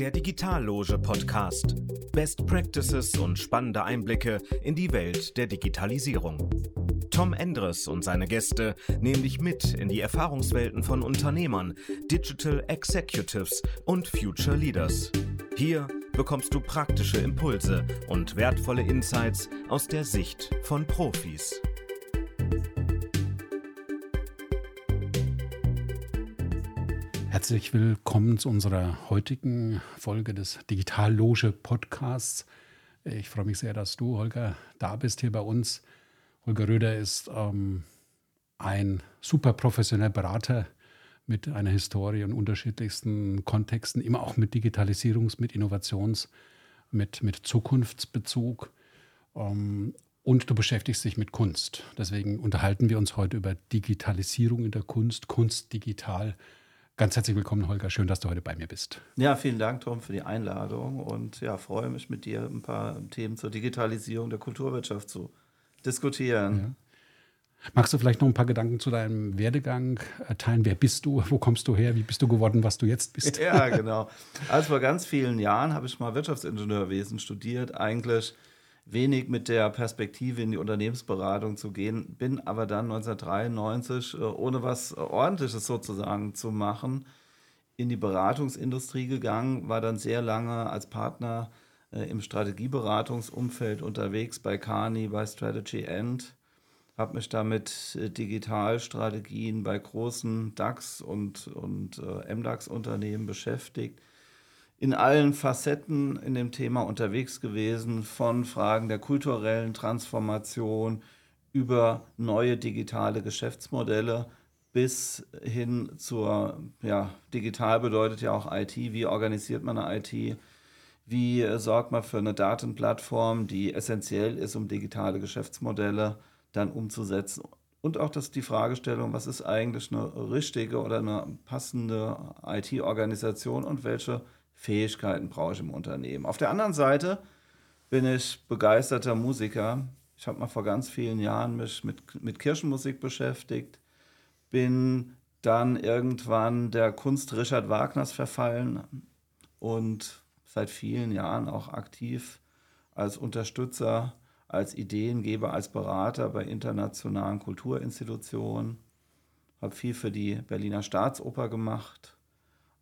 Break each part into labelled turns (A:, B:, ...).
A: Der Digitalloge Podcast. Best Practices und spannende Einblicke in die Welt der Digitalisierung. Tom Endres und seine Gäste nehmen dich mit in die Erfahrungswelten von Unternehmern, Digital Executives und Future Leaders. Hier bekommst du praktische Impulse und wertvolle Insights aus der Sicht von Profis.
B: Herzlich willkommen zu unserer heutigen Folge des Digitalloge Podcasts. Ich freue mich sehr, dass du, Holger, da bist hier bei uns. Holger Röder ist ähm, ein super professioneller Berater mit einer Historie in unterschiedlichsten Kontexten, immer auch mit Digitalisierungs-, mit Innovations-, mit, mit Zukunftsbezug. Ähm, und du beschäftigst dich mit Kunst. Deswegen unterhalten wir uns heute über Digitalisierung in der Kunst, Kunst digital. Ganz herzlich willkommen, Holger. Schön, dass du heute bei mir bist.
C: Ja, vielen Dank, Tom, für die Einladung und ja, freue mich mit dir ein paar Themen zur Digitalisierung der Kulturwirtschaft zu diskutieren.
B: Ja. Magst du vielleicht noch ein paar Gedanken zu deinem Werdegang teilen? Wer bist du? Wo kommst du her? Wie bist du geworden, was du jetzt bist?
C: Ja, genau. Also vor ganz vielen Jahren habe ich mal Wirtschaftsingenieurwesen studiert. Eigentlich wenig mit der Perspektive in die Unternehmensberatung zu gehen, bin aber dann 1993, äh, ohne was Ordentliches sozusagen zu machen, in die Beratungsindustrie gegangen, war dann sehr lange als Partner äh, im Strategieberatungsumfeld unterwegs bei Carney, bei Strategy End, habe mich da mit äh, Digitalstrategien bei großen DAX- und, und MDAX-Unternehmen beschäftigt in allen Facetten in dem Thema unterwegs gewesen, von Fragen der kulturellen Transformation über neue digitale Geschäftsmodelle bis hin zur, ja, digital bedeutet ja auch IT, wie organisiert man eine IT, wie sorgt man für eine Datenplattform, die essentiell ist, um digitale Geschäftsmodelle dann umzusetzen. Und auch das die Fragestellung, was ist eigentlich eine richtige oder eine passende IT-Organisation und welche Fähigkeiten brauche ich im Unternehmen. Auf der anderen Seite bin ich begeisterter Musiker. Ich habe mal vor ganz vielen Jahren mich mit, mit Kirchenmusik beschäftigt, bin dann irgendwann der Kunst Richard Wagners verfallen und seit vielen Jahren auch aktiv als Unterstützer, als Ideengeber, als Berater bei internationalen Kulturinstitutionen. Habe viel für die Berliner Staatsoper gemacht,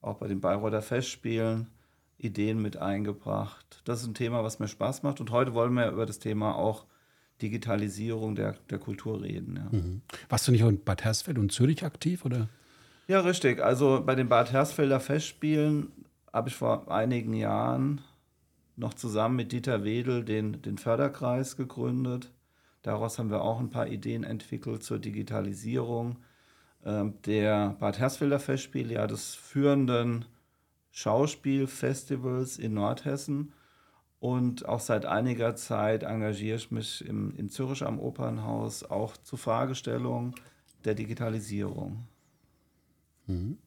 C: auch bei den Bayreuther Festspielen Ideen mit eingebracht. Das ist ein Thema, was mir Spaß macht. Und heute wollen wir über das Thema auch Digitalisierung der, der Kultur reden. Ja.
B: Mhm. Warst du nicht in Bad Hersfeld und Zürich aktiv? Oder?
C: Ja, richtig. Also bei den Bad Hersfelder Festspielen habe ich vor einigen Jahren noch zusammen mit Dieter Wedel den, den Förderkreis gegründet. Daraus haben wir auch ein paar Ideen entwickelt zur Digitalisierung der Bad Hersfelder Festspiele, ja des führenden Schauspielfestivals in Nordhessen. Und auch seit einiger Zeit engagiere ich mich im, in Zürich am Opernhaus auch zur Fragestellung der Digitalisierung.
B: Mhm.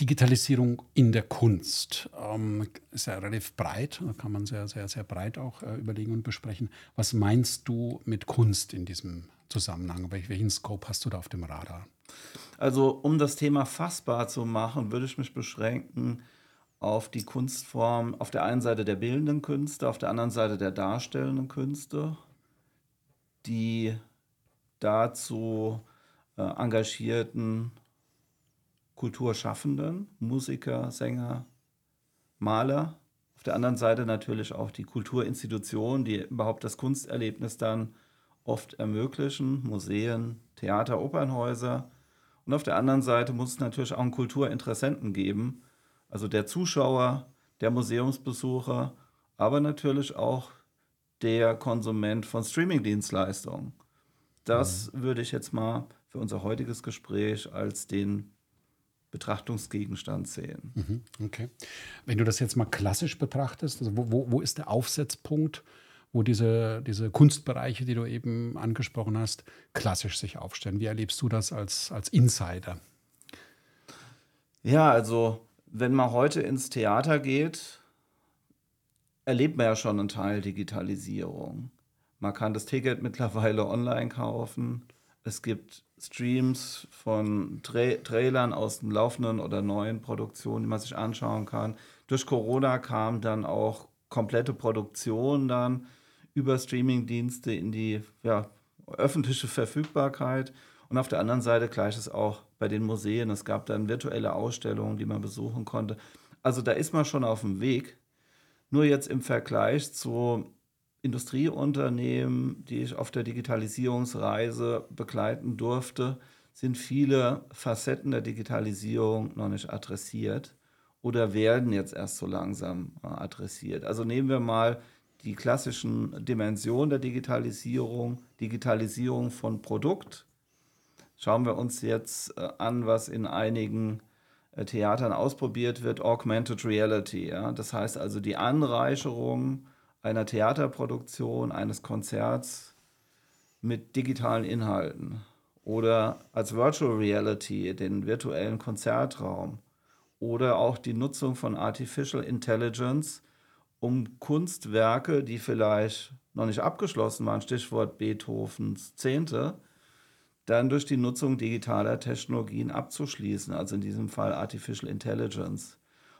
B: Digitalisierung in der Kunst ähm, ist ja relativ breit, kann man sehr, sehr, sehr breit auch äh, überlegen und besprechen. Was meinst du mit Kunst in diesem Zusammenhang? Welchen Scope hast du da auf dem Radar?
C: Also, um das Thema fassbar zu machen, würde ich mich beschränken auf die Kunstform auf der einen Seite der bildenden Künste, auf der anderen Seite der darstellenden Künste, die dazu äh, engagierten Kulturschaffenden, Musiker, Sänger, Maler. Auf der anderen Seite natürlich auch die Kulturinstitutionen, die überhaupt das Kunsterlebnis dann oft ermöglichen, Museen, Theater, Opernhäuser. Und auf der anderen Seite muss es natürlich auch einen Kulturinteressenten geben, also der Zuschauer, der Museumsbesucher, aber natürlich auch der Konsument von Streamingdienstleistungen. Das mhm. würde ich jetzt mal für unser heutiges Gespräch als den Betrachtungsgegenstand sehen.
B: Mhm, okay. Wenn du das jetzt mal klassisch betrachtest, also wo, wo ist der Aufsetzpunkt, wo diese, diese Kunstbereiche, die du eben angesprochen hast, klassisch sich aufstellen? Wie erlebst du das als, als Insider?
C: Ja, also wenn man heute ins Theater geht, erlebt man ja schon einen Teil Digitalisierung. Man kann das Ticket mittlerweile online kaufen. Es gibt Streams von Tra Trailern aus den laufenden oder neuen Produktionen, die man sich anschauen kann. Durch Corona kam dann auch komplette Produktion dann über Streamingdienste in die ja, öffentliche Verfügbarkeit. Und auf der anderen Seite gleiches auch bei den Museen. Es gab dann virtuelle Ausstellungen, die man besuchen konnte. Also da ist man schon auf dem Weg. Nur jetzt im Vergleich zu Industrieunternehmen, die ich auf der Digitalisierungsreise begleiten durfte, sind viele Facetten der Digitalisierung noch nicht adressiert oder werden jetzt erst so langsam äh, adressiert. Also nehmen wir mal die klassischen Dimensionen der Digitalisierung, Digitalisierung von Produkt. Schauen wir uns jetzt äh, an, was in einigen äh, Theatern ausprobiert wird, Augmented Reality. Ja? Das heißt also die Anreicherung einer Theaterproduktion, eines Konzerts mit digitalen Inhalten oder als Virtual Reality den virtuellen Konzertraum oder auch die Nutzung von Artificial Intelligence, um Kunstwerke, die vielleicht noch nicht abgeschlossen waren, Stichwort Beethovens Zehnte, dann durch die Nutzung digitaler Technologien abzuschließen, also in diesem Fall Artificial Intelligence.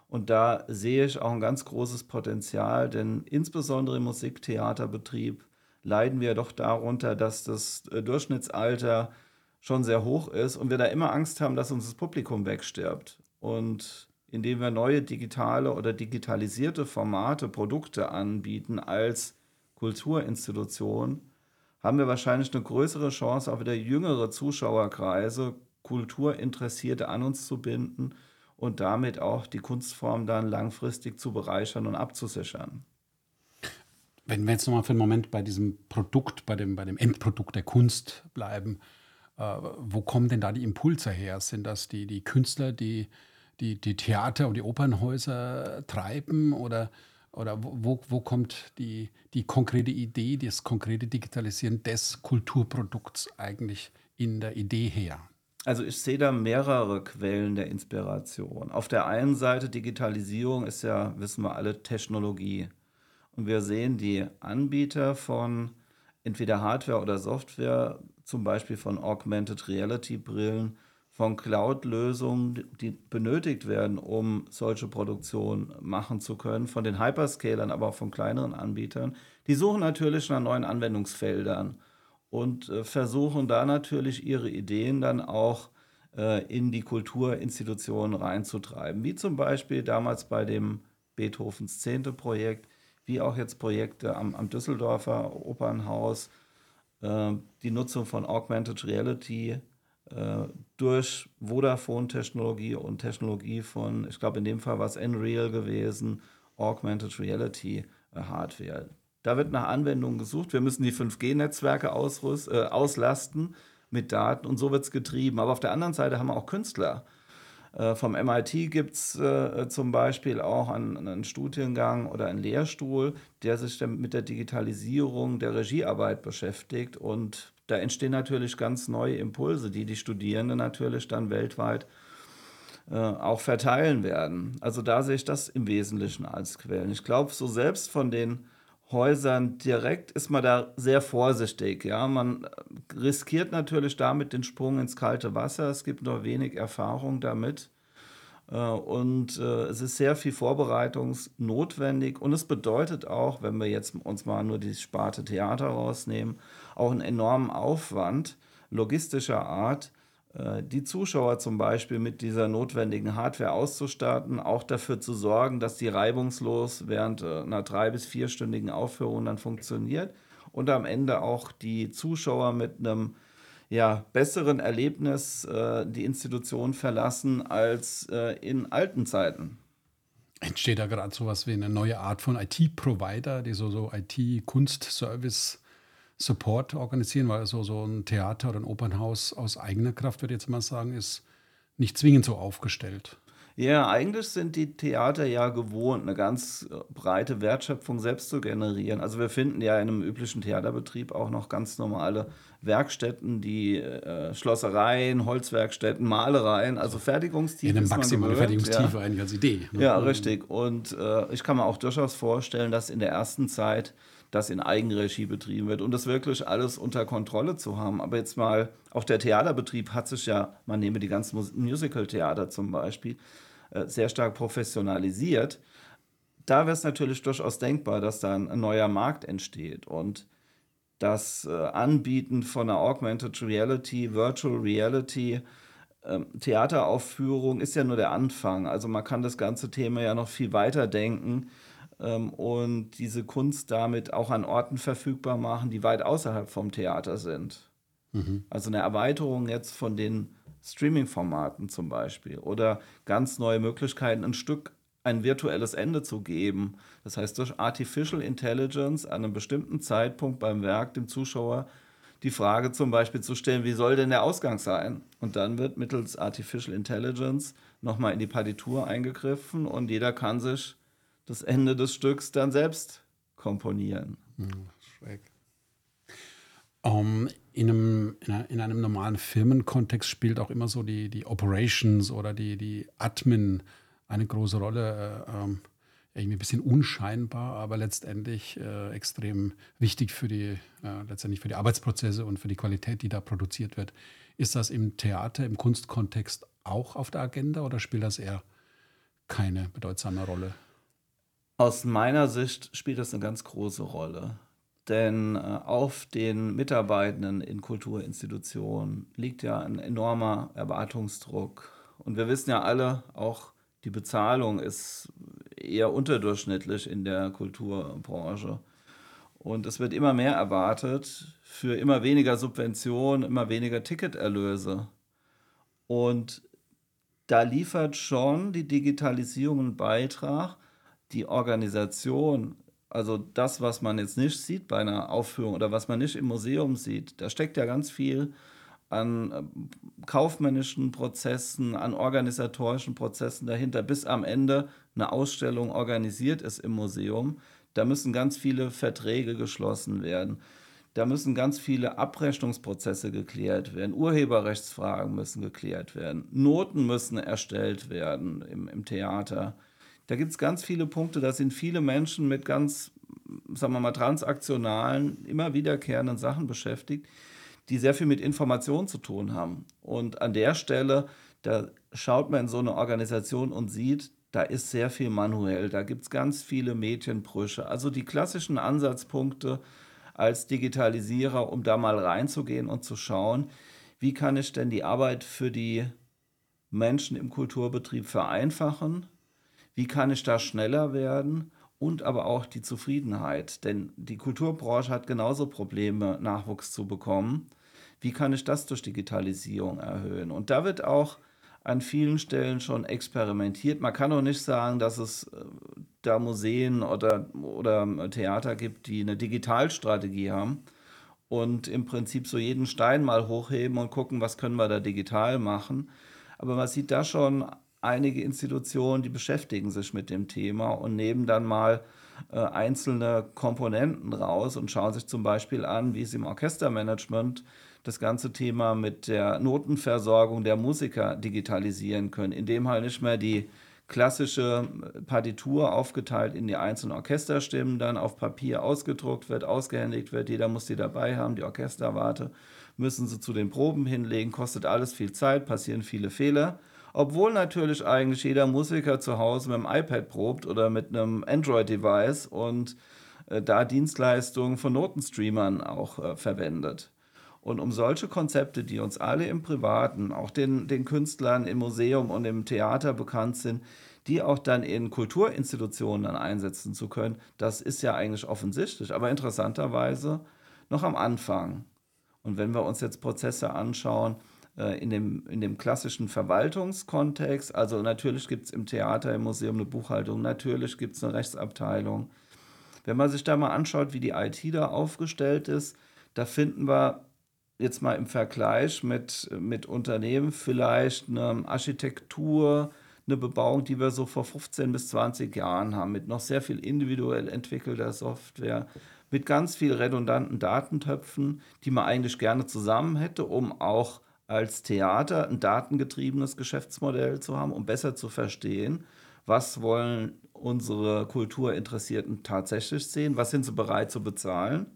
C: Und da sehe ich auch ein ganz großes Potenzial, denn insbesondere im Musiktheaterbetrieb leiden wir doch darunter, dass das äh, Durchschnittsalter schon sehr hoch ist und wir da immer Angst haben, dass uns das Publikum wegstirbt. Und indem wir neue digitale oder digitalisierte Formate, Produkte anbieten als Kulturinstitution, haben wir wahrscheinlich eine größere Chance, auch wieder jüngere Zuschauerkreise, Kulturinteressierte an uns zu binden und damit auch die Kunstform dann langfristig zu bereichern und abzusichern.
B: Wenn wir jetzt nochmal für einen Moment bei diesem Produkt, bei dem, bei dem Endprodukt der Kunst bleiben, äh, wo kommen denn da die Impulse her? Sind das die, die Künstler, die, die die Theater und die Opernhäuser treiben oder, oder wo, wo kommt die, die konkrete Idee, das konkrete Digitalisieren des Kulturprodukts eigentlich in der Idee her?
C: Also ich sehe da mehrere Quellen der Inspiration. Auf der einen Seite Digitalisierung ist ja, wissen wir alle, Technologie. Und wir sehen die Anbieter von entweder Hardware oder Software, zum Beispiel von Augmented Reality Brillen, von Cloud-Lösungen, die benötigt werden, um solche Produktionen machen zu können, von den Hyperscalern, aber auch von kleineren Anbietern. Die suchen natürlich nach neuen Anwendungsfeldern und äh, versuchen da natürlich ihre Ideen dann auch äh, in die Kulturinstitutionen reinzutreiben. Wie zum Beispiel damals bei dem Beethovens Zehnte Projekt, wie auch jetzt Projekte am, am Düsseldorfer Opernhaus, äh, die Nutzung von Augmented Reality durch Vodafone-Technologie und Technologie von, ich glaube in dem Fall war es Unreal gewesen, Augmented Reality äh, Hardware. Da wird nach Anwendungen gesucht. Wir müssen die 5G-Netzwerke äh, auslasten mit Daten und so wird es getrieben. Aber auf der anderen Seite haben wir auch Künstler. Äh, vom MIT gibt es äh, zum Beispiel auch einen, einen, Studiengang oder einen Lehrstuhl, der sich mit der Digitalisierung der Regiearbeit beschäftigt. Und da entstehen natürlich ganz neue Impulse, die die Studierenden natürlich dann weltweit äh, auch verteilen werden. Also da sehe ich das im Wesentlichen als Quellen. Ich glaube, so selbst von den Häusern direkt ist man da sehr vorsichtig. Ja? Man riskiert natürlich damit den Sprung ins kalte Wasser. Es gibt noch wenig Erfahrung damit. Äh, und äh, es ist sehr viel Vorbereitung notwendig. Und es bedeutet auch, wenn wir jetzt uns mal nur die Sparte Theater rausnehmen, auch einen enormen Aufwand logistischer Art, äh, die Zuschauer zum Beispiel mit dieser notwendigen Hardware auszustatten, auch dafür zu sorgen, dass die reibungslos während äh, einer drei- bis vierstündigen Aufführung dann funktioniert und am Ende auch die Zuschauer mit einem ja, besseren Erlebnis äh, die Institution verlassen als äh, in alten Zeiten.
B: Entsteht da gerade so etwas wie eine neue Art von IT-Provider, die so, so IT-Kunstservice Support organisieren, weil so, so ein Theater oder ein Opernhaus aus eigener Kraft, würde ich jetzt mal sagen, ist nicht zwingend so aufgestellt.
C: Ja, eigentlich sind die Theater ja gewohnt, eine ganz äh, breite Wertschöpfung selbst zu generieren. Also wir finden ja in einem üblichen Theaterbetrieb auch noch ganz normale Werkstätten, die äh, Schlossereien, Holzwerkstätten, Malereien, also Fertigungstiefe.
B: In einem maximale Fertigungstiefe ja. eigentlich als Idee.
C: Ne? Ja, richtig. Und äh, ich kann mir auch durchaus vorstellen, dass in der ersten Zeit das in Eigenregie betrieben wird und das wirklich alles unter Kontrolle zu haben. Aber jetzt mal, auch der Theaterbetrieb hat sich ja, man nehme die ganzen Musical-Theater zum Beispiel, sehr stark professionalisiert. Da wäre es natürlich durchaus denkbar, dass da ein neuer Markt entsteht und das äh, Anbieten von einer Augmented Reality, Virtual Reality, ähm, Theateraufführung ist ja nur der Anfang. Also man kann das ganze Thema ja noch viel weiter denken ähm, und diese Kunst damit auch an Orten verfügbar machen, die weit außerhalb vom Theater sind. Mhm. Also eine Erweiterung jetzt von den Streaming-Formaten zum Beispiel oder ganz neue Möglichkeiten, ein Stück ein virtuelles Ende zu geben. Das heißt, durch Artificial Intelligence an einem bestimmten Zeitpunkt beim Werk dem Zuschauer die Frage zum Beispiel zu stellen, wie soll denn der Ausgang sein? Und dann wird mittels Artificial Intelligence nochmal in die Partitur eingegriffen und jeder kann sich das Ende des Stücks dann selbst komponieren. Hm, schräg.
B: Um, in, einem, in, in, einem normalen Firmenkontext spielt auch immer so die, die Operations oder die, die Admin eine große Rolle. Äh, ähm, irgendwie ein bisschen unscheinbar, aber letztendlich äh, extrem wichtig für die, äh, letztendlich für die Arbeitsprozesse und für die Qualität, die da produziert wird. Ist das im Theater, im Kunstkontext auch auf der Agenda oder spielt das eher keine bedeutsame Rolle?
C: Aus meiner Sicht spielt das eine ganz große Rolle. Denn äh, auf den Mitarbeitenden in Kulturinstitutionen liegt ja ein enormer Erwartungsdruck. Und wir wissen ja alle, auch die Bezahlung ist eher unterdurchschnittlich in der Kulturbranche. Und es wird immer mehr erwartet für immer weniger Subventionen, immer weniger Ticketerlöse. Und da liefert schon die Digitalisierung einen Beitrag, die Organisation, also das, was man jetzt nicht sieht bei einer Aufführung oder was man nicht im Museum sieht, da steckt ja ganz viel an äh, kaufmännischen Prozessen, an organisatorischen Prozessen dahinter, bis am Ende eine Ausstellung organisiert ist im Museum. Da müssen ganz viele Verträge geschlossen werden. Da müssen ganz viele Abrechnungsprozesse geklärt werden. Urheberrechtsfragen müssen geklärt werden. Noten müssen erstellt werden im, im Theater. Da gibt es ganz viele Punkte, da sind viele Menschen mit ganz, sagen wir mal, transaktionalen, immer wiederkehrenden Sachen beschäftigt, die sehr viel mit Information zu tun haben. Und an der Stelle, da schaut man in so eine Organisation und sieht, da ist sehr viel manuell, da gibt es ganz viele Mädchenbrüche. Also die klassischen Ansatzpunkte als Digitalisierer, um da mal reinzugehen und zu schauen, wie kann ich denn die Arbeit für die Menschen im Kulturbetrieb vereinfachen, wie kann ich da schneller werden und aber auch die Zufriedenheit. Denn die Kulturbranche hat genauso Probleme, Nachwuchs zu bekommen. Wie kann ich das durch Digitalisierung erhöhen? Und da wird auch an vielen Stellen schon experimentiert. Man kann auch nicht sagen, dass es äh, da Museen oder, oder Theater gibt, die eine Digitalstrategie haben und im Prinzip so jeden Stein mal hochheben und gucken, was können wir da digital machen. Aber man sieht da schon einige Institutionen, die beschäftigen sich mit dem Thema und nehmen dann mal äh, einzelne Komponenten raus und schauen sich zum Beispiel an, wie es im Orchestermanagement das ganze Thema mit der Notenversorgung der Musiker digitalisieren können, indem halt nicht mehr die klassische Partitur aufgeteilt in die einzelnen Orchesterstimmen dann auf Papier ausgedruckt wird, ausgehändigt wird. Jeder muss die dabei haben, die Orchesterwarte müssen sie zu den Proben hinlegen, kostet alles viel Zeit, passieren viele Fehler obwohl natürlich eigentlich jeder Musiker zu Hause mit dem iPad probt oder mit einem Android-Device und äh, da Dienstleistungen von Notenstreamern auch äh, verwendet. Und um solche Konzepte, die uns alle im Privaten, auch den, den Künstlern im Museum und im Theater bekannt sind, die auch dann in Kulturinstitutionen dann einsetzen zu können, das ist ja eigentlich offensichtlich, aber interessanterweise noch am Anfang. Und wenn wir uns jetzt Prozesse anschauen, in dem, in dem klassischen Verwaltungskontext. Also natürlich gibt es im Theater, im Museum eine Buchhaltung, natürlich gibt es eine Rechtsabteilung. Wenn man sich da mal anschaut, wie die IT da aufgestellt ist, da finden wir jetzt mal im Vergleich mit, mit Unternehmen vielleicht eine Architektur, eine Bebauung, die wir so vor 15 bis 20 Jahren haben, mit noch sehr viel individuell entwickelter Software, mit ganz viel redundanten Datentöpfen, die man eigentlich gerne zusammen hätte, um auch als Theater ein datengetriebenes Geschäftsmodell zu haben, um besser zu verstehen, was wollen unsere Kulturinteressierten tatsächlich sehen, was sind sie bereit zu bezahlen.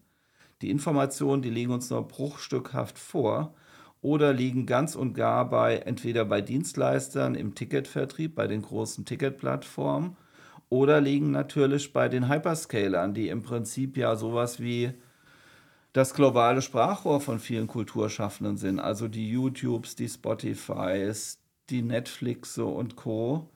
C: Die Informationen, die liegen uns nur bruchstückhaft vor oder liegen ganz und gar bei entweder bei Dienstleistern im Ticketvertrieb, bei den großen Ticketplattformen oder liegen natürlich bei den Hyperscalern, die im Prinzip ja sowas wie das globale Sprachrohr von vielen Kulturschaffenden sind, also die YouTubes, die Spotifys, die Netflixe und Co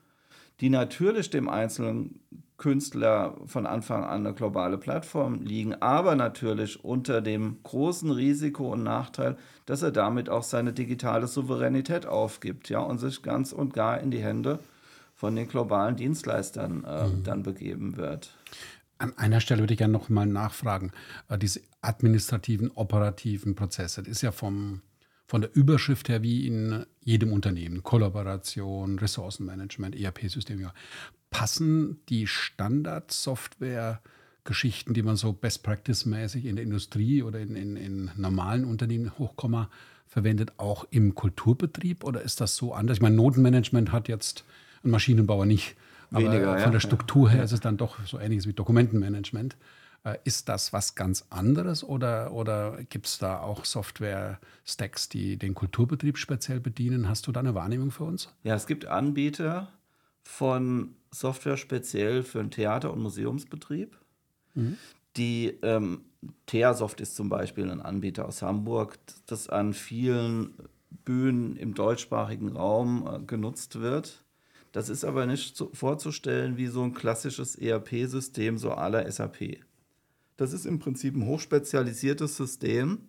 C: die natürlich dem einzelnen Künstler von Anfang an eine globale Plattform liegen, aber natürlich unter dem großen Risiko und Nachteil, dass er damit auch seine digitale Souveränität aufgibt, ja, und sich ganz und gar in die Hände von den globalen Dienstleistern äh, mhm. dann begeben wird.
B: An einer Stelle würde ich gerne noch mal nachfragen. Äh, diese administrativen, operativen Prozesse, das ist ja vom von der Überschrift her wie in jedem Unternehmen. Kollaboration, Ressourcenmanagement, ERP-Systeme. Ja. Passen die Standard-Software-Geschichten, die man so Best-Practice-mäßig in der Industrie oder in, in, in normalen Unternehmen, Hochkomma, verwendet, auch im Kulturbetrieb? Oder ist das so anders? Ich meine, Notenmanagement hat jetzt ein Maschinenbauer nicht. Aber Weniger, von der Struktur her ist es dann doch so ähnliches wie Dokumentenmanagement. Äh, ist das was ganz anderes oder, oder gibt es da auch Software-Stacks, die den Kulturbetrieb speziell bedienen? Hast du da eine Wahrnehmung für uns?
C: Ja, es gibt Anbieter von Software speziell für den Theater- und Museumsbetrieb. Mhm. Die ähm, Theasoft ist zum Beispiel ein Anbieter aus Hamburg, das an vielen Bühnen im deutschsprachigen Raum äh, genutzt wird. Das ist aber nicht so vorzustellen wie so ein klassisches ERP-System so aller SAP. Das ist im Prinzip ein hochspezialisiertes System,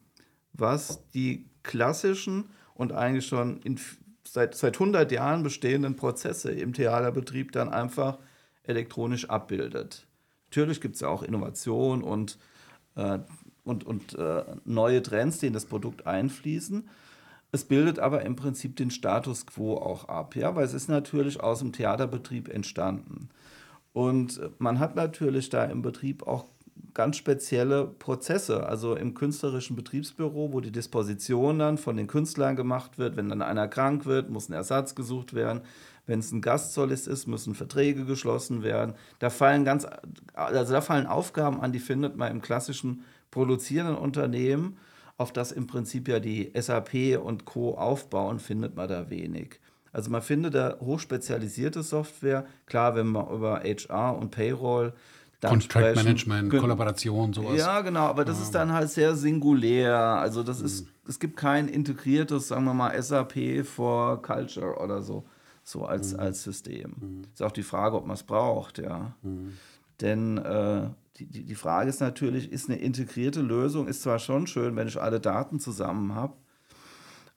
C: was die klassischen und eigentlich schon in, seit, seit 100 Jahren bestehenden Prozesse im Theaterbetrieb dann einfach elektronisch abbildet. Natürlich gibt es ja auch Innovation und, äh, und, und äh, neue Trends, die in das Produkt einfließen. Es bildet aber im Prinzip den Status quo auch ab, ja, weil es ist natürlich aus dem Theaterbetrieb entstanden. Und man hat natürlich da im Betrieb auch ganz spezielle Prozesse. Also im künstlerischen Betriebsbüro, wo die Disposition dann von den Künstlern gemacht wird. Wenn dann einer krank wird, muss ein Ersatz gesucht werden. Wenn es ein Gastsolist ist, müssen Verträge geschlossen werden. Da fallen ganz, also da fallen Aufgaben an, die findet man im klassischen produzierenden Unternehmen, auf das im Prinzip ja die SAP und Co. aufbauen, findet man da wenig. Also man findet da hochspezialisierte Software. Klar, wenn man über HR und Payroll
B: Contract Management, Kollaboration, sowas.
C: Ja, genau, aber das ja. ist dann halt sehr singulär. Also das mhm. ist, es gibt kein integriertes, sagen wir mal, SAP for Culture oder so, so als, mhm. als System. Mhm. Ist auch die Frage, ob man es braucht, ja. Denn äh, die, die, Frage ist natürlich, ist eine integrierte Lösung, ist zwar schon schön, wenn ich alle Daten zusammen habe,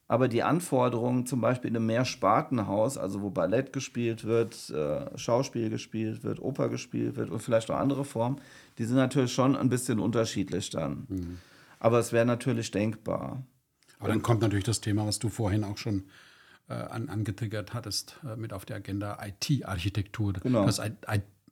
C: aber die Anforderungen zum Beispiel in einem Mehrspartenhaus, also wo Ballett gespielt wird, äh, Schauspiel gespielt wird, Oper gespielt wird und vielleicht auch andere Formen, die sind natürlich schon ein bisschen unterschiedlich dann. Mhm. Aber es wäre natürlich denkbar.
B: Aber dann kommt natürlich das Thema, was du vorhin auch schon äh, an, angetriggert hattest, äh, mit auf der Agenda IT-Architektur. Genau. Das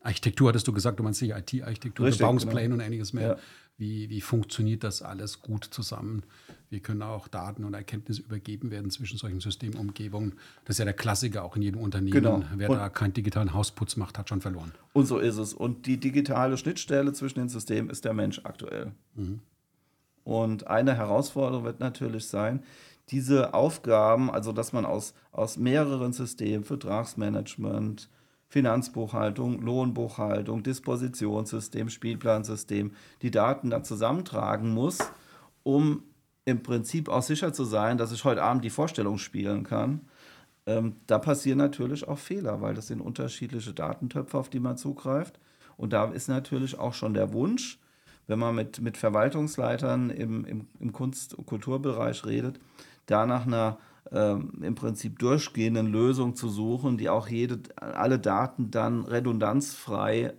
B: Architektur hattest du gesagt, du meinst nicht IT-Architektur, Bebauungspläne genau. und ähnliches mehr. Ja. Wie, wie funktioniert das alles gut zusammen? Wie können auch Daten und Erkenntnisse übergeben werden zwischen solchen Systemumgebungen? Das ist ja der Klassiker auch in jedem Unternehmen. Genau. Wer und da keinen digitalen Hausputz macht, hat schon verloren.
C: Und so ist es. Und die digitale Schnittstelle zwischen den Systemen ist der Mensch aktuell. Mhm. Und eine Herausforderung wird natürlich sein, diese Aufgaben, also dass man aus, aus mehreren Systemen, Vertragsmanagement, Finanzbuchhaltung, Lohnbuchhaltung, Dispositionssystem, Spielplansystem, die Daten dann zusammentragen muss, um im Prinzip auch sicher zu sein, dass ich heute Abend die Vorstellung spielen kann. Ähm, da passieren natürlich auch Fehler, weil das sind unterschiedliche Datentöpfe, auf die man zugreift. Und da ist natürlich auch schon der Wunsch, wenn man mit, mit Verwaltungsleitern im, im, im Kunst- und Kulturbereich redet, da nach einer ähm, im Prinzip durchgehenden Lösung zu suchen, die auch jede, alle Daten dann redundanzfrei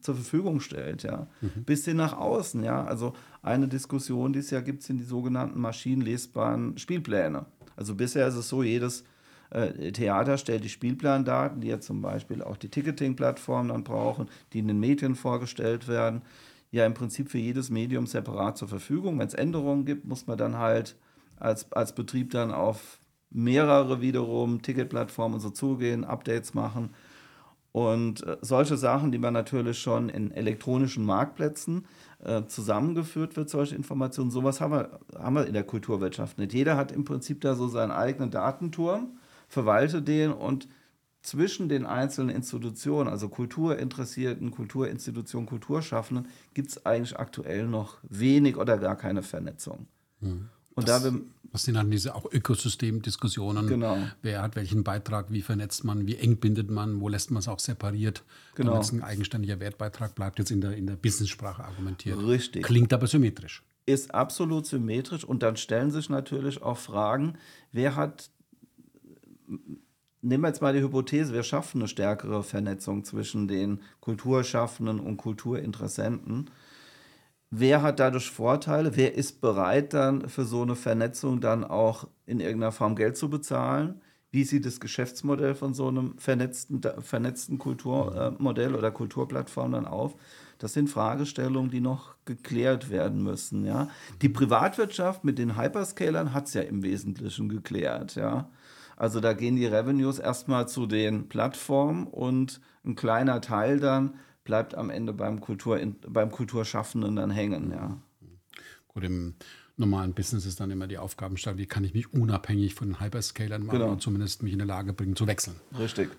C: zur Verfügung stellt, ja. Mhm. Bis hin nach außen, ja. Also eine Diskussion, die es ja gibt, sind die sogenannten maschinenlesbaren Spielpläne. Also bisher ist es so, jedes äh, Theater stellt die Spielplandaten, die ja zum Beispiel auch die Ticketing-Plattformen dann brauchen, die in den Medien vorgestellt werden, ja im Prinzip für jedes Medium separat zur Verfügung. Wenn es Änderungen gibt, muss man dann halt als, als Betrieb dann auf mehrere wiederum Ticketplattformen und so zugehen, Updates machen. Und äh, solche Sachen, die man natürlich schon in elektronischen Marktplätzen äh, zusammengeführt wird, solche Informationen, sowas haben wir, haben wir in der Kulturwirtschaft nicht. Jeder hat im Prinzip da so seinen eigenen Datenturm, verwaltet den und zwischen den einzelnen Institutionen, also Kulturinteressierten, Kulturinstitutionen, Kulturschaffenden, gibt es eigentlich aktuell noch wenig oder gar keine Vernetzung.
B: Hm. Und das, da wir, was sind dann diese auch Ökosystemdiskussionen? Genau. Wer hat welchen Beitrag, wie vernetzt man, wie eng bindet man, wo lässt man es auch separiert, genau. damit es ein eigenständiger Wertbeitrag bleibt, jetzt in der, in der Business-Sprache argumentiert.
C: Richtig.
B: Klingt aber symmetrisch.
C: Ist absolut symmetrisch und dann stellen sich natürlich auch Fragen, wer hat nehmen wir jetzt mal die Hypothese, wir schaffen eine stärkere Vernetzung zwischen den Kulturschaffenden und Kulturinteressenten. Wer hat dadurch Vorteile? Wer ist bereit dann für so eine Vernetzung dann auch in irgendeiner Form Geld zu bezahlen? Wie sieht das Geschäftsmodell von so einem vernetzten, vernetzten Kulturmodell oder Kulturplattform dann auf? Das sind Fragestellungen, die noch geklärt werden müssen. Ja? Die Privatwirtschaft mit den Hyperscalern hat es ja im Wesentlichen geklärt. Ja? Also da gehen die Revenues erstmal zu den Plattformen und ein kleiner Teil dann bleibt am Ende beim, Kultur, beim Kulturschaffenden dann hängen. Ja.
B: Gut, im normalen Business ist dann immer die Aufgabenstellung, wie kann ich mich unabhängig von den Hyperscalern machen genau. und zumindest mich in der Lage bringen zu wechseln.
C: Richtig.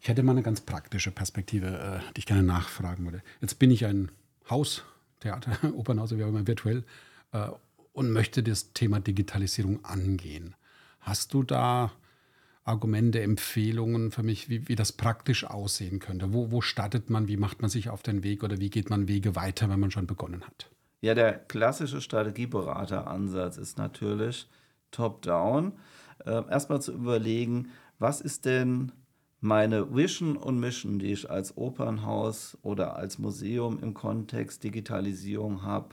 B: Ich hätte mal eine ganz praktische Perspektive, äh, die ich gerne nachfragen würde. Jetzt bin ich ein Haus, Theater, Opernhaus, wie auch immer virtuell, äh, und möchte das Thema Digitalisierung angehen. Hast du da Argumente, Empfehlungen für mich, wie, wie das praktisch aussehen könnte? Wo, wo startet man, wie macht man sich auf den Weg oder wie geht man Wege weiter, wenn man schon begonnen hat?
C: Ja, der klassische Strategieberateransatz ist natürlich top-down. Äh, erstmal zu überlegen, was ist denn meine Vision und Mission, die ich als Opernhaus oder als Museum im Kontext Digitalisierung habe?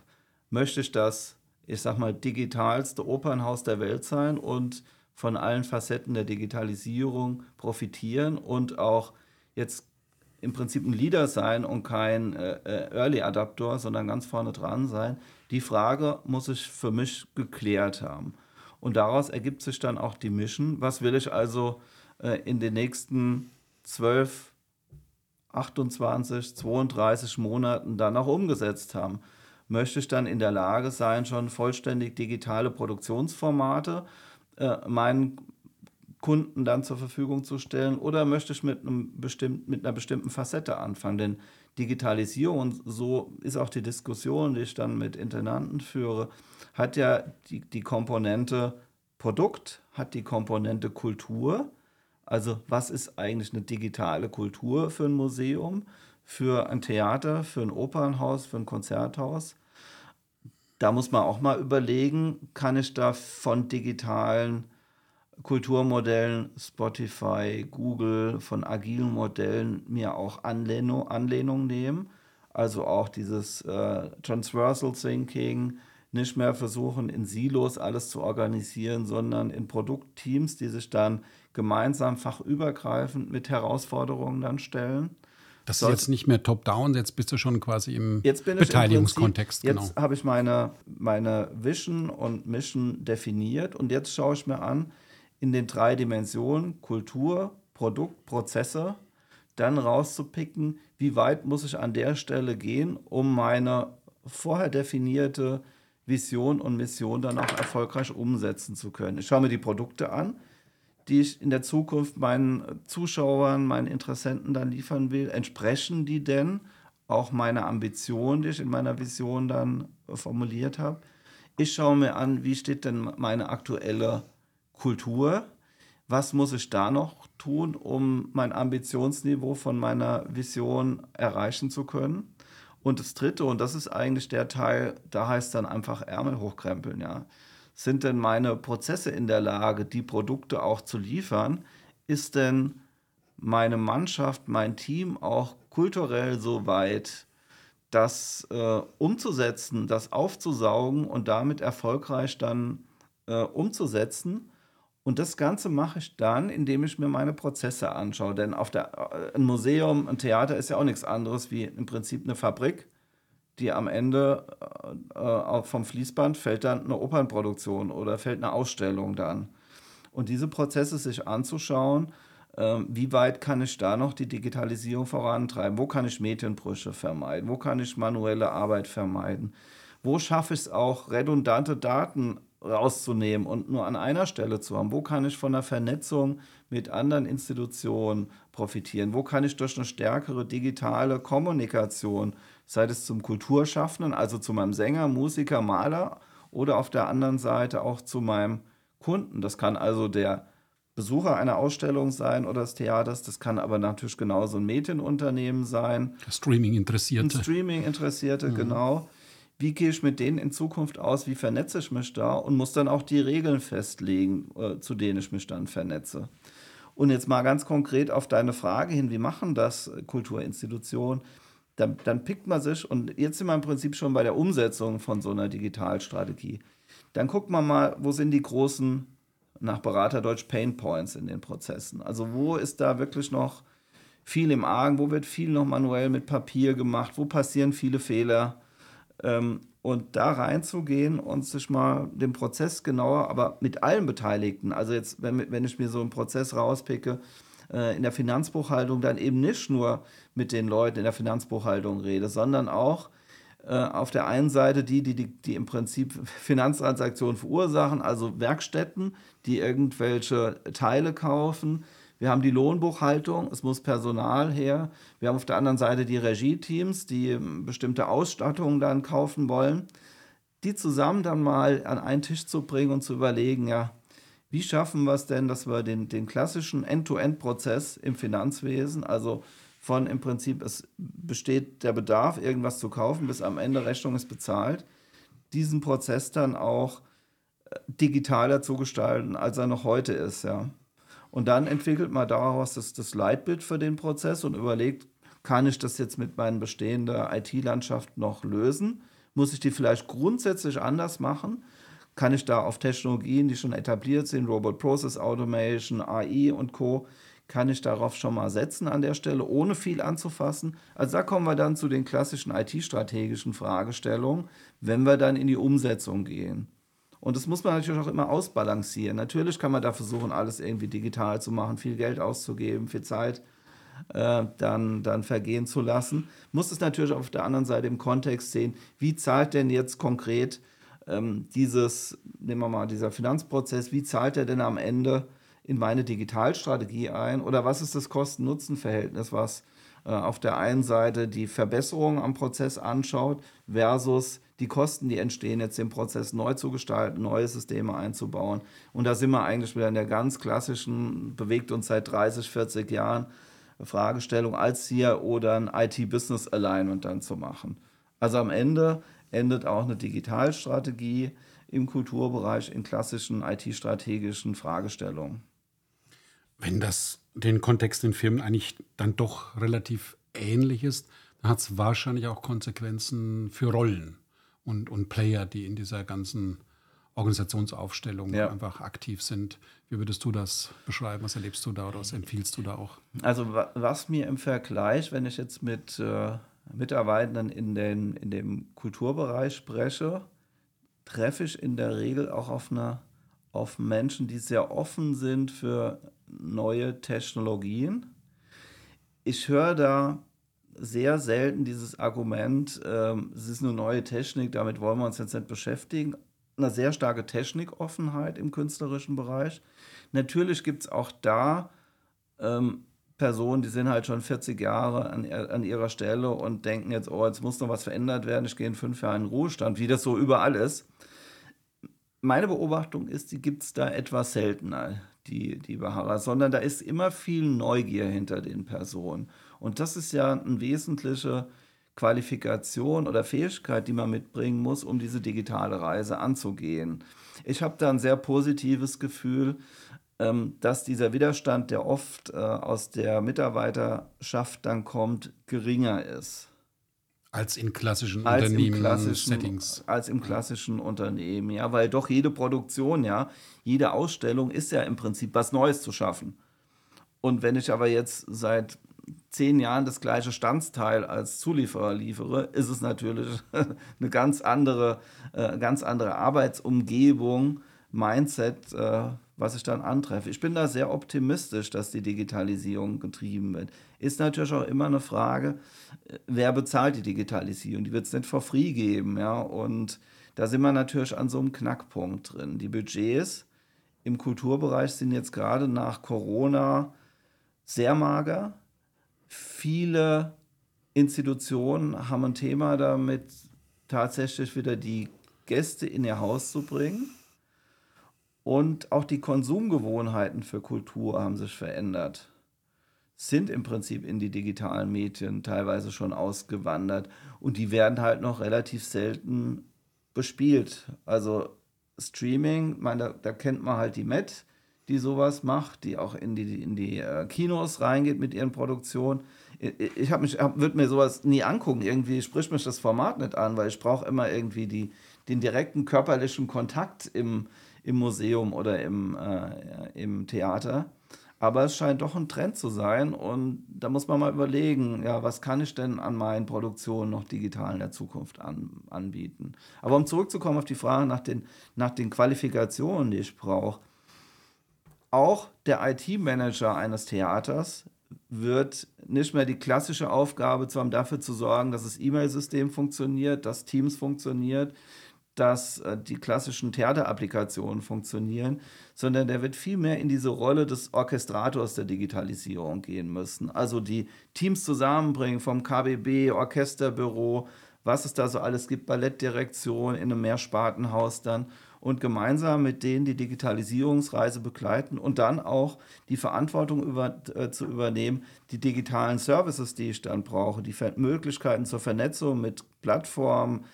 C: Möchte ich das, ich sag mal, digitalste Opernhaus der Welt sein und von allen Facetten der Digitalisierung profitieren und auch jetzt im Prinzip ein Leader sein und kein äh, äh, Early Adapter, sondern ganz vorne dran sein. Die Frage muss ich für mich geklärt haben. Und daraus ergibt sich dann auch die Mission. Was will ich also äh, in den nächsten 12, 28, 32 Monaten dann auch umgesetzt haben? Möchte ich dann in der Lage sein, schon vollständig digitale Produktionsformate äh, meinen Kunden dann zur Verfügung zu stellen oder möchte ich mit, einem bestimmt, mit einer bestimmten Facette anfangen? Denn Digitalisierung, so ist auch die Diskussion, die ich dann mit Intendanten führe, hat ja die, die Komponente Produkt, hat die Komponente Kultur. Also was ist eigentlich eine digitale Kultur für ein Museum, für ein Theater, für ein Opernhaus, für ein Konzerthaus? Da muss man auch mal überlegen, kann ich da von digitalen Kulturmodellen, Spotify, Google, von agilen Modellen mir auch Anlehnung, Anlehnung nehmen. Also auch dieses äh, Transversal Thinking, nicht mehr versuchen, in Silos alles zu organisieren, sondern in Produktteams, die sich dann gemeinsam fachübergreifend mit Herausforderungen dann stellen.
B: Das ist jetzt nicht mehr top-down, jetzt bist du schon quasi im Beteiligungskontext.
C: Im jetzt genau. habe ich meine, meine Vision und Mission definiert und jetzt schaue ich mir an, in den drei Dimensionen Kultur, Produkt, Prozesse, dann rauszupicken, wie weit muss ich an der Stelle gehen, um meine vorher definierte Vision und Mission dann auch erfolgreich umsetzen zu können. Ich schaue mir die Produkte an, die ich in der Zukunft meinen Zuschauern, meinen Interessenten dann liefern will, entsprechen die denn auch meiner Ambition, die ich in meiner Vision dann formuliert habe? Ich schaue mir an, wie steht denn meine aktuelle Kultur? Was muss ich da noch tun, um mein Ambitionsniveau von meiner Vision erreichen zu können? Und das Dritte, und das ist eigentlich der Teil, da heißt dann einfach Ärmel hochkrempeln, ja sind denn meine Prozesse in der Lage, die Produkte auch zu liefern? Ist denn meine Mannschaft, mein Team auch kulturell so weit, das äh, umzusetzen, das aufzusaugen und damit erfolgreich dann äh, umzusetzen? Und das Ganze mache ich dann, indem ich mir meine Prozesse anschaue. Denn auf der, äh, ein Museum, ein Theater ist ja auch nichts anderes wie im Prinzip eine Fabrik die am Ende äh, äh vom Fließband fällt dann eine Opernproduktion oder fällt eine Ausstellung dann. Und diese Prozesse sich anzuschauen, Ähm, wie weit kann ich da noch die Digitalisierung vorantreiben? Wo kann ich Medienbrüche vermeiden? Wo kann ich manuelle Arbeit vermeiden? Wo schaffe ich es auch, redundante Daten rauszunehmen und nur an einer Stelle zu haben? Wo kann ich von der Vernetzung mit anderen Institutionen profitieren? Wo kann ich durch eine stärkere digitale Kommunikation, sei es zum Kulturschaffenden, also zu meinem Sänger, Musiker, Maler oder auf der anderen Seite auch zu meinem Kunden? Das kann also der Besucher einer Ausstellung sein oder des Theaters. Das kann aber natürlich genauso ein Medienunternehmen sein.
B: Streaming-Interessierte.
C: Streaming-Interessierte, mhm. genau. Wie gehe ich mit denen in Zukunft aus? Wie vernetze ich mich da? Und muss dann auch die Regeln festlegen, äh, zu denen ich mich dann vernetze. Und jetzt mal ganz konkret auf deine Frage hin, wie machen das Kulturinstitutionen? Dann, dann pickt man sich, und jetzt sind wir im Prinzip schon bei der Umsetzung von so einer Digitalstrategie. Dann guckt man mal, wo sind die großen nach Beraterdeutsch Pain Points in den Prozessen. Also wo ist da wirklich noch viel im Argen, wo wird viel noch manuell mit Papier gemacht, wo passieren viele Fehler. Ähm, und da reinzugehen und sich mal den Prozess genauer, aber mit allen Beteiligten, also jetzt, wenn, wenn ich mir so einen Prozess rauspicke, äh, in der Finanzbuchhaltung dann eben nicht nur mit den Leuten in der Finanzbuchhaltung rede, sondern auch äh, auf der einen Seite die, die, die, die im Prinzip Finanztransaktionen verursachen, also Werkstätten, die irgendwelche Teile kaufen. Wir haben die Lohnbuchhaltung, es muss Personal her. Wir haben auf der anderen Seite die Regieteams, die ähm, bestimmte Ausstattungen dann kaufen wollen. Die zusammen dann mal an einen Tisch zu bringen und zu überlegen, ja, wie schaffen wir es denn, dass wir den, den klassischen End-to-End-Prozess im Finanzwesen, also von im Prinzip, es besteht der Bedarf, irgendwas zu kaufen, bis am Ende Rechnung ist bezahlt, diesen Prozess dann auch äh, digitaler zu gestalten, als er noch heute ist. Ja. Und dann entwickelt man daraus das, das Leitbild für den Prozess und überlegt, kann ich das jetzt mit meiner bestehenden IT-Landschaft noch lösen? Muss ich die vielleicht grundsätzlich anders machen? Kann ich da auf Technologien, die schon etabliert sind, Robot Process Automation, AI und Co., kann ich darauf schon mal setzen an der Stelle, ohne viel anzufassen. Also da kommen wir dann zu den klassischen IT-strategischen Fragestellungen, wenn wir dann in die Umsetzung gehen. Und das muss man natürlich auch immer ausbalancieren. Natürlich kann man da versuchen, alles irgendwie digital zu machen, viel Geld auszugeben, viel Zeit äh, dann, dann vergehen zu lassen. Muss es natürlich auf der anderen Seite im Kontext sehen, wie zahlt denn jetzt konkret ähm, dieses, nehmen wir mal, dieser Finanzprozess, wie zahlt er denn am Ende in meine Digitalstrategie ein? Oder was ist das Kosten-Nutzen-Verhältnis, was äh, auf der einen Seite die Verbesserung am Prozess anschaut versus die Kosten, die entstehen, jetzt den Prozess neu zu gestalten, neue Systeme einzubauen. Und da sind wir eigentlich wieder in der ganz klassischen, bewegt uns seit 30, 40 Jahren, Fragestellung als hier oder ein IT-Business Alignment dann zu machen. Also am Ende endet auch eine Digitalstrategie im Kulturbereich in klassischen IT-strategischen Fragestellungen
B: wenn das den Kontext in Firmen eigentlich dann doch relativ ähnlich ist, dann hat es wahrscheinlich auch Konsequenzen für Rollen und, und Player, die in dieser ganzen Organisationsaufstellung ja. einfach aktiv sind. Wie würdest du das beschreiben? Was erlebst du da oder was empfiehlst du da auch?
C: Also was mir im Vergleich, wenn ich jetzt mit äh, Mitarbeitenden in, den, in dem Kulturbereich spreche, treffe ich in der Regel auch auf, eine, auf Menschen, die sehr offen sind für neue Technologien. Ich höre da sehr selten dieses Argument, ähm, es ist eine neue Technik, damit wollen wir uns jetzt nicht beschäftigen. Eine sehr starke Technikoffenheit im künstlerischen Bereich. Natürlich gibt es auch da ähm, Personen, die sind halt schon 40 Jahre an, an ihrer Stelle und denken jetzt, oh, jetzt muss noch was verändert werden, ich gehe in fünf Jahren in Ruhestand, wie das so überall ist. Meine Beobachtung ist, die gibt es da etwas seltener die, die Bahara, sondern da ist immer viel Neugier hinter den Personen. Und das ist ja eine wesentliche Qualifikation oder Fähigkeit, die man mitbringen muss, um diese digitale Reise anzugehen. Ich habe da ein sehr positives Gefühl, dass dieser Widerstand, der oft äh, aus der Mitarbeiterschaft dann kommt, geringer ist.
B: Als in klassischen
C: als Unternehmen-Settings. Als im klassischen Unternehmen, ja, weil doch jede Produktion, ja, jede Ausstellung ist ja im Prinzip was Neues zu schaffen. Und wenn ich aber jetzt seit zehn Jahren das gleiche Standsteil als Zulieferer liefere, ist es natürlich eine ganz andere, äh, ganz andere Arbeitsumgebung, Mindset, äh, was ich dann antreffe. Ich bin da sehr optimistisch, dass die Digitalisierung getrieben wird. Ist natürlich auch immer eine Frage, äh, wer bezahlt die Digitalisierung? Die wird es nicht for free geben, ja. Und da sind wir natürlich an so einem Knackpunkt drin. Die Budgets im Kulturbereich sind jetzt gerade nach Corona sehr mager. Viele Institutionen haben ein Thema damit, tatsächlich wieder die Gäste in ihr Haus zu bringen. Und auch die Konsumgewohnheiten für Kultur haben sich verändert. Sind im Prinzip in die digitalen Medien teilweise schon ausgewandert. Und die werden halt noch relativ selten bespielt. Also Streaming, man, da, da kennt man halt die Met, die sowas macht, die auch in die, in die äh, Kinos reingeht mit ihren Produktionen. Ich, ich hab hab, würde mir sowas nie angucken. Irgendwie spricht mich das Format nicht an, weil ich brauche immer irgendwie die, den direkten körperlichen Kontakt im, im Museum oder im, äh, im Theater. Aber es scheint doch ein Trend zu sein und da muss man mal überlegen, ja, was kann ich denn an meinen Produktionen noch digital in der Zukunft an, anbieten. Aber um zurückzukommen auf die Frage nach den, nach den Qualifikationen, die ich brauche, auch der IT-Manager eines Theaters wird nicht mehr die klassische Aufgabe zu haben, dafür zu sorgen, dass das E-Mail-System funktioniert, dass Teams funktioniert, dass äh, die klassischen Theaterapplikationen funktionieren, sondern der wird viel mehr in diese Rolle des Orchestrators der Digitalisierung gehen müssen. Also die Teams zusammenbringen vom KBB, Orchesterbüro, was es da so alles gibt, Ballettdirektion in einem Mehrspartenhaus dann und gemeinsam mit denen die Digitalisierungsreise begleiten und dann auch die Verantwortung über, äh, zu übernehmen, die digitalen Services, die ich dann brauche, die Möglichkeiten zur Vernetzung mit Plattformen,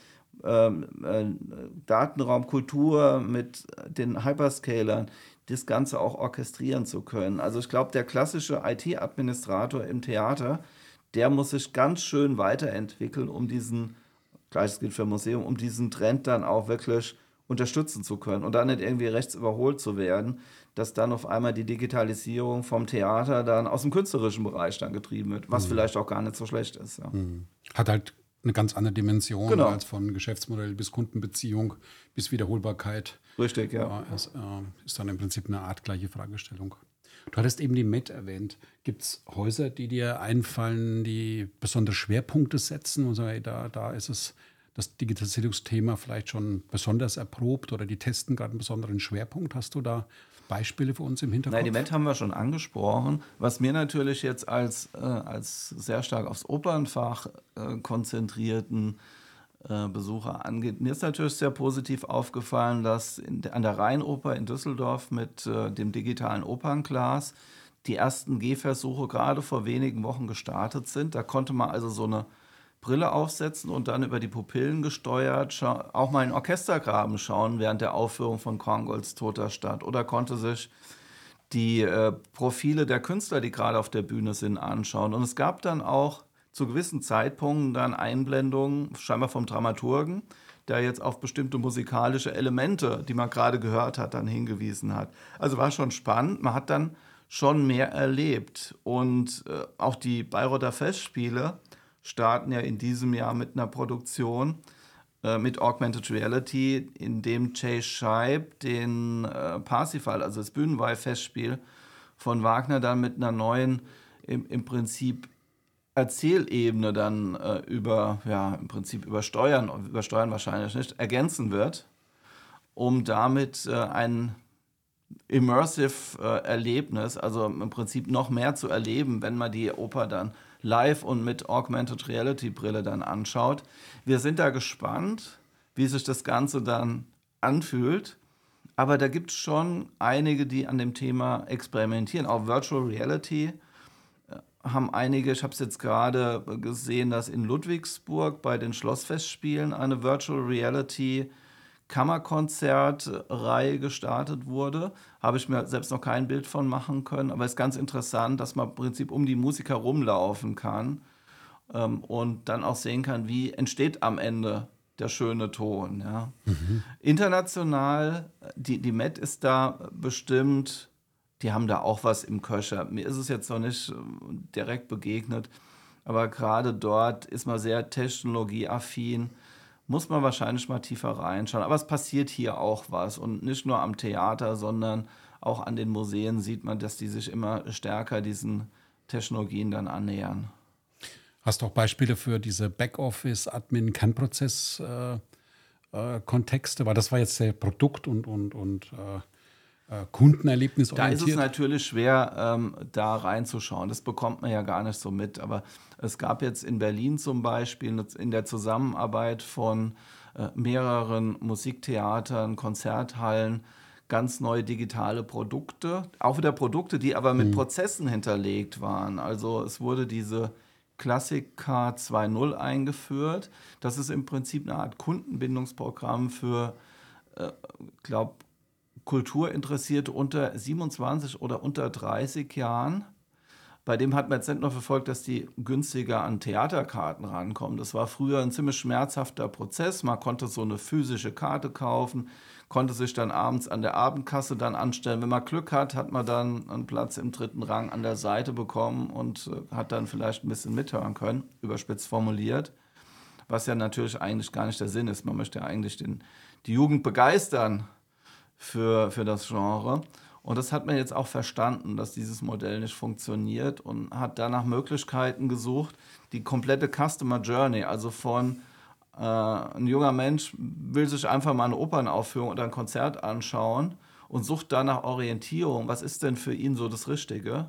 C: Datenraum Kultur mit den Hyperscalern, das Ganze auch orchestrieren zu können. Also ich glaube, der klassische IT-Administrator im Theater, der muss sich ganz schön weiterentwickeln, um diesen, gleiches gilt für Museum, um diesen Trend dann auch wirklich unterstützen zu können und dann nicht irgendwie rechts überholt zu werden, dass dann auf einmal die Digitalisierung vom Theater dann aus dem künstlerischen Bereich dann getrieben wird, was mhm. vielleicht auch gar nicht so schlecht ist. Ja.
B: Mhm. Hat halt eine ganz andere Dimension genau. als von Geschäftsmodell bis Kundenbeziehung bis Wiederholbarkeit.
C: Richtig, ja.
B: Es äh, ist dann im Prinzip eine Art gleiche Fragestellung. Du hattest eben die MET erwähnt. Gibt es Häuser, die dir einfallen, die besondere Schwerpunkte setzen und sagen, da, da ist es das Digitalisierungsthema vielleicht schon besonders erprobt oder die testen gerade einen besonderen Schwerpunkt? Hast du da Beispiele für uns im Hintergrund?
C: Nein, die MET haben wir schon angesprochen. Was mir natürlich jetzt als, äh, als sehr stark aufs Opernfach äh, konzentrierten äh, Besucher angeht, mir ist natürlich sehr positiv aufgefallen, dass in, an der Rheinoper in Düsseldorf mit äh, dem digitalen Opernglas die ersten Gehversuche gerade vor wenigen Wochen gestartet sind. Da konnte man also so eine Brille aufsetzen und dann über die Pupillen gesteuert auch mal in Orchestergraben schauen während der Aufführung von Korngolds Toter Stadt oder konnte sich die äh, Profile der Künstler, die gerade auf der Bühne sind, anschauen. Und es gab dann auch zu gewissen Zeitpunkten dann Einblendungen, scheinbar vom Dramaturgen, der jetzt auf bestimmte musikalische Elemente, die man gerade gehört hat, dann hingewiesen hat. Also war schon spannend. Man hat dann schon mehr erlebt. Und äh, auch die Bayreuther Festspiele starten ja in diesem Jahr mit einer Produktion äh, mit Augmented Reality, in dem Jay Scheib den äh, Parsifal, also das Bühnenweih-Festspiel von Wagner, dann mit einer neuen, im, im Prinzip Erzählebene dann äh, über, ja, im Prinzip übersteuern, übersteuern wahrscheinlich nicht, ergänzen wird, um damit äh, ein immersive äh, Erlebnis, also im Prinzip noch mehr zu erleben, wenn man die Oper dann live und mit Augmented Reality Brille dann anschaut. Wir sind da gespannt, wie sich das Ganze dann anfühlt. Aber da gibt es schon einige, die an dem Thema experimentieren. Auch Virtual Reality äh, haben einige, ich habe es jetzt gerade gesehen, dass in Ludwigsburg bei den Schlossfestspielen eine Virtual Reality Kammerkonzertreihe gestartet wurde. Habe ich mir selbst noch kein Bild von machen können, aber es ist ganz interessant, dass man im Prinzip um die Musik herumlaufen kann ähm, und dann auch sehen kann, wie entsteht am Ende der schöne Ton. Ja. Mhm. International, die, die Met ist da bestimmt, die haben da auch was im Köcher. Mir ist es jetzt noch nicht äh, direkt begegnet, aber gerade dort ist man sehr technologieaffin muss man wahrscheinlich mal tiefer reinschauen. Aber es passiert hier auch was und nicht nur am Theater, sondern auch an den Museen sieht man, dass die sich immer stärker diesen Technologien dann annähern.
B: Hast du auch Beispiele für diese Backoffice-Admin-Kernprozess-Kontexte? Weil das war jetzt sehr Produkt- und, und, und äh, äh Kundenerlebnis
C: Da ist es natürlich schwer, ähm, da reinzuschauen. Das bekommt man ja gar nicht so mit. Aber es gab jetzt in Berlin zum Beispiel in der Zusammenarbeit von äh, mehreren Musiktheatern, Konzerthallen, ganz neue digitale Produkte. Auch wieder Produkte, die aber mit mhm. Prozessen hinterlegt waren. Also es wurde diese Klassiker 2.0 eingeführt. Das ist im Prinzip eine Art Kundenbindungsprogramm für, äh, glaube Kulturinteressierte unter 27 oder unter 30 Jahren. Bei dem hat man jetzt nicht noch verfolgt, dass die günstiger an Theaterkarten rankommen. Das war früher ein ziemlich schmerzhafter Prozess. Man konnte so eine physische Karte kaufen konnte sich dann abends an der Abendkasse dann anstellen. Wenn man Glück hat, hat man dann einen Platz im dritten Rang an der Seite bekommen und äh, hat dann vielleicht ein bisschen mithören können, überspitzt formuliert. Was ja natürlich eigentlich gar nicht der Sinn ist. Man möchte ja eigentlich den, die Jugend begeistern für, für das Genre. Und das hat man jetzt auch verstanden, dass dieses Modell nicht funktioniert und hat danach Möglichkeiten gesucht, die komplette Customer Journey, also von äh, ein junger Mensch will sich einfach mal eine Opernaufführung oder ein Konzert anschauen und sucht danach Orientierung. Was ist denn für ihn so das Richtige?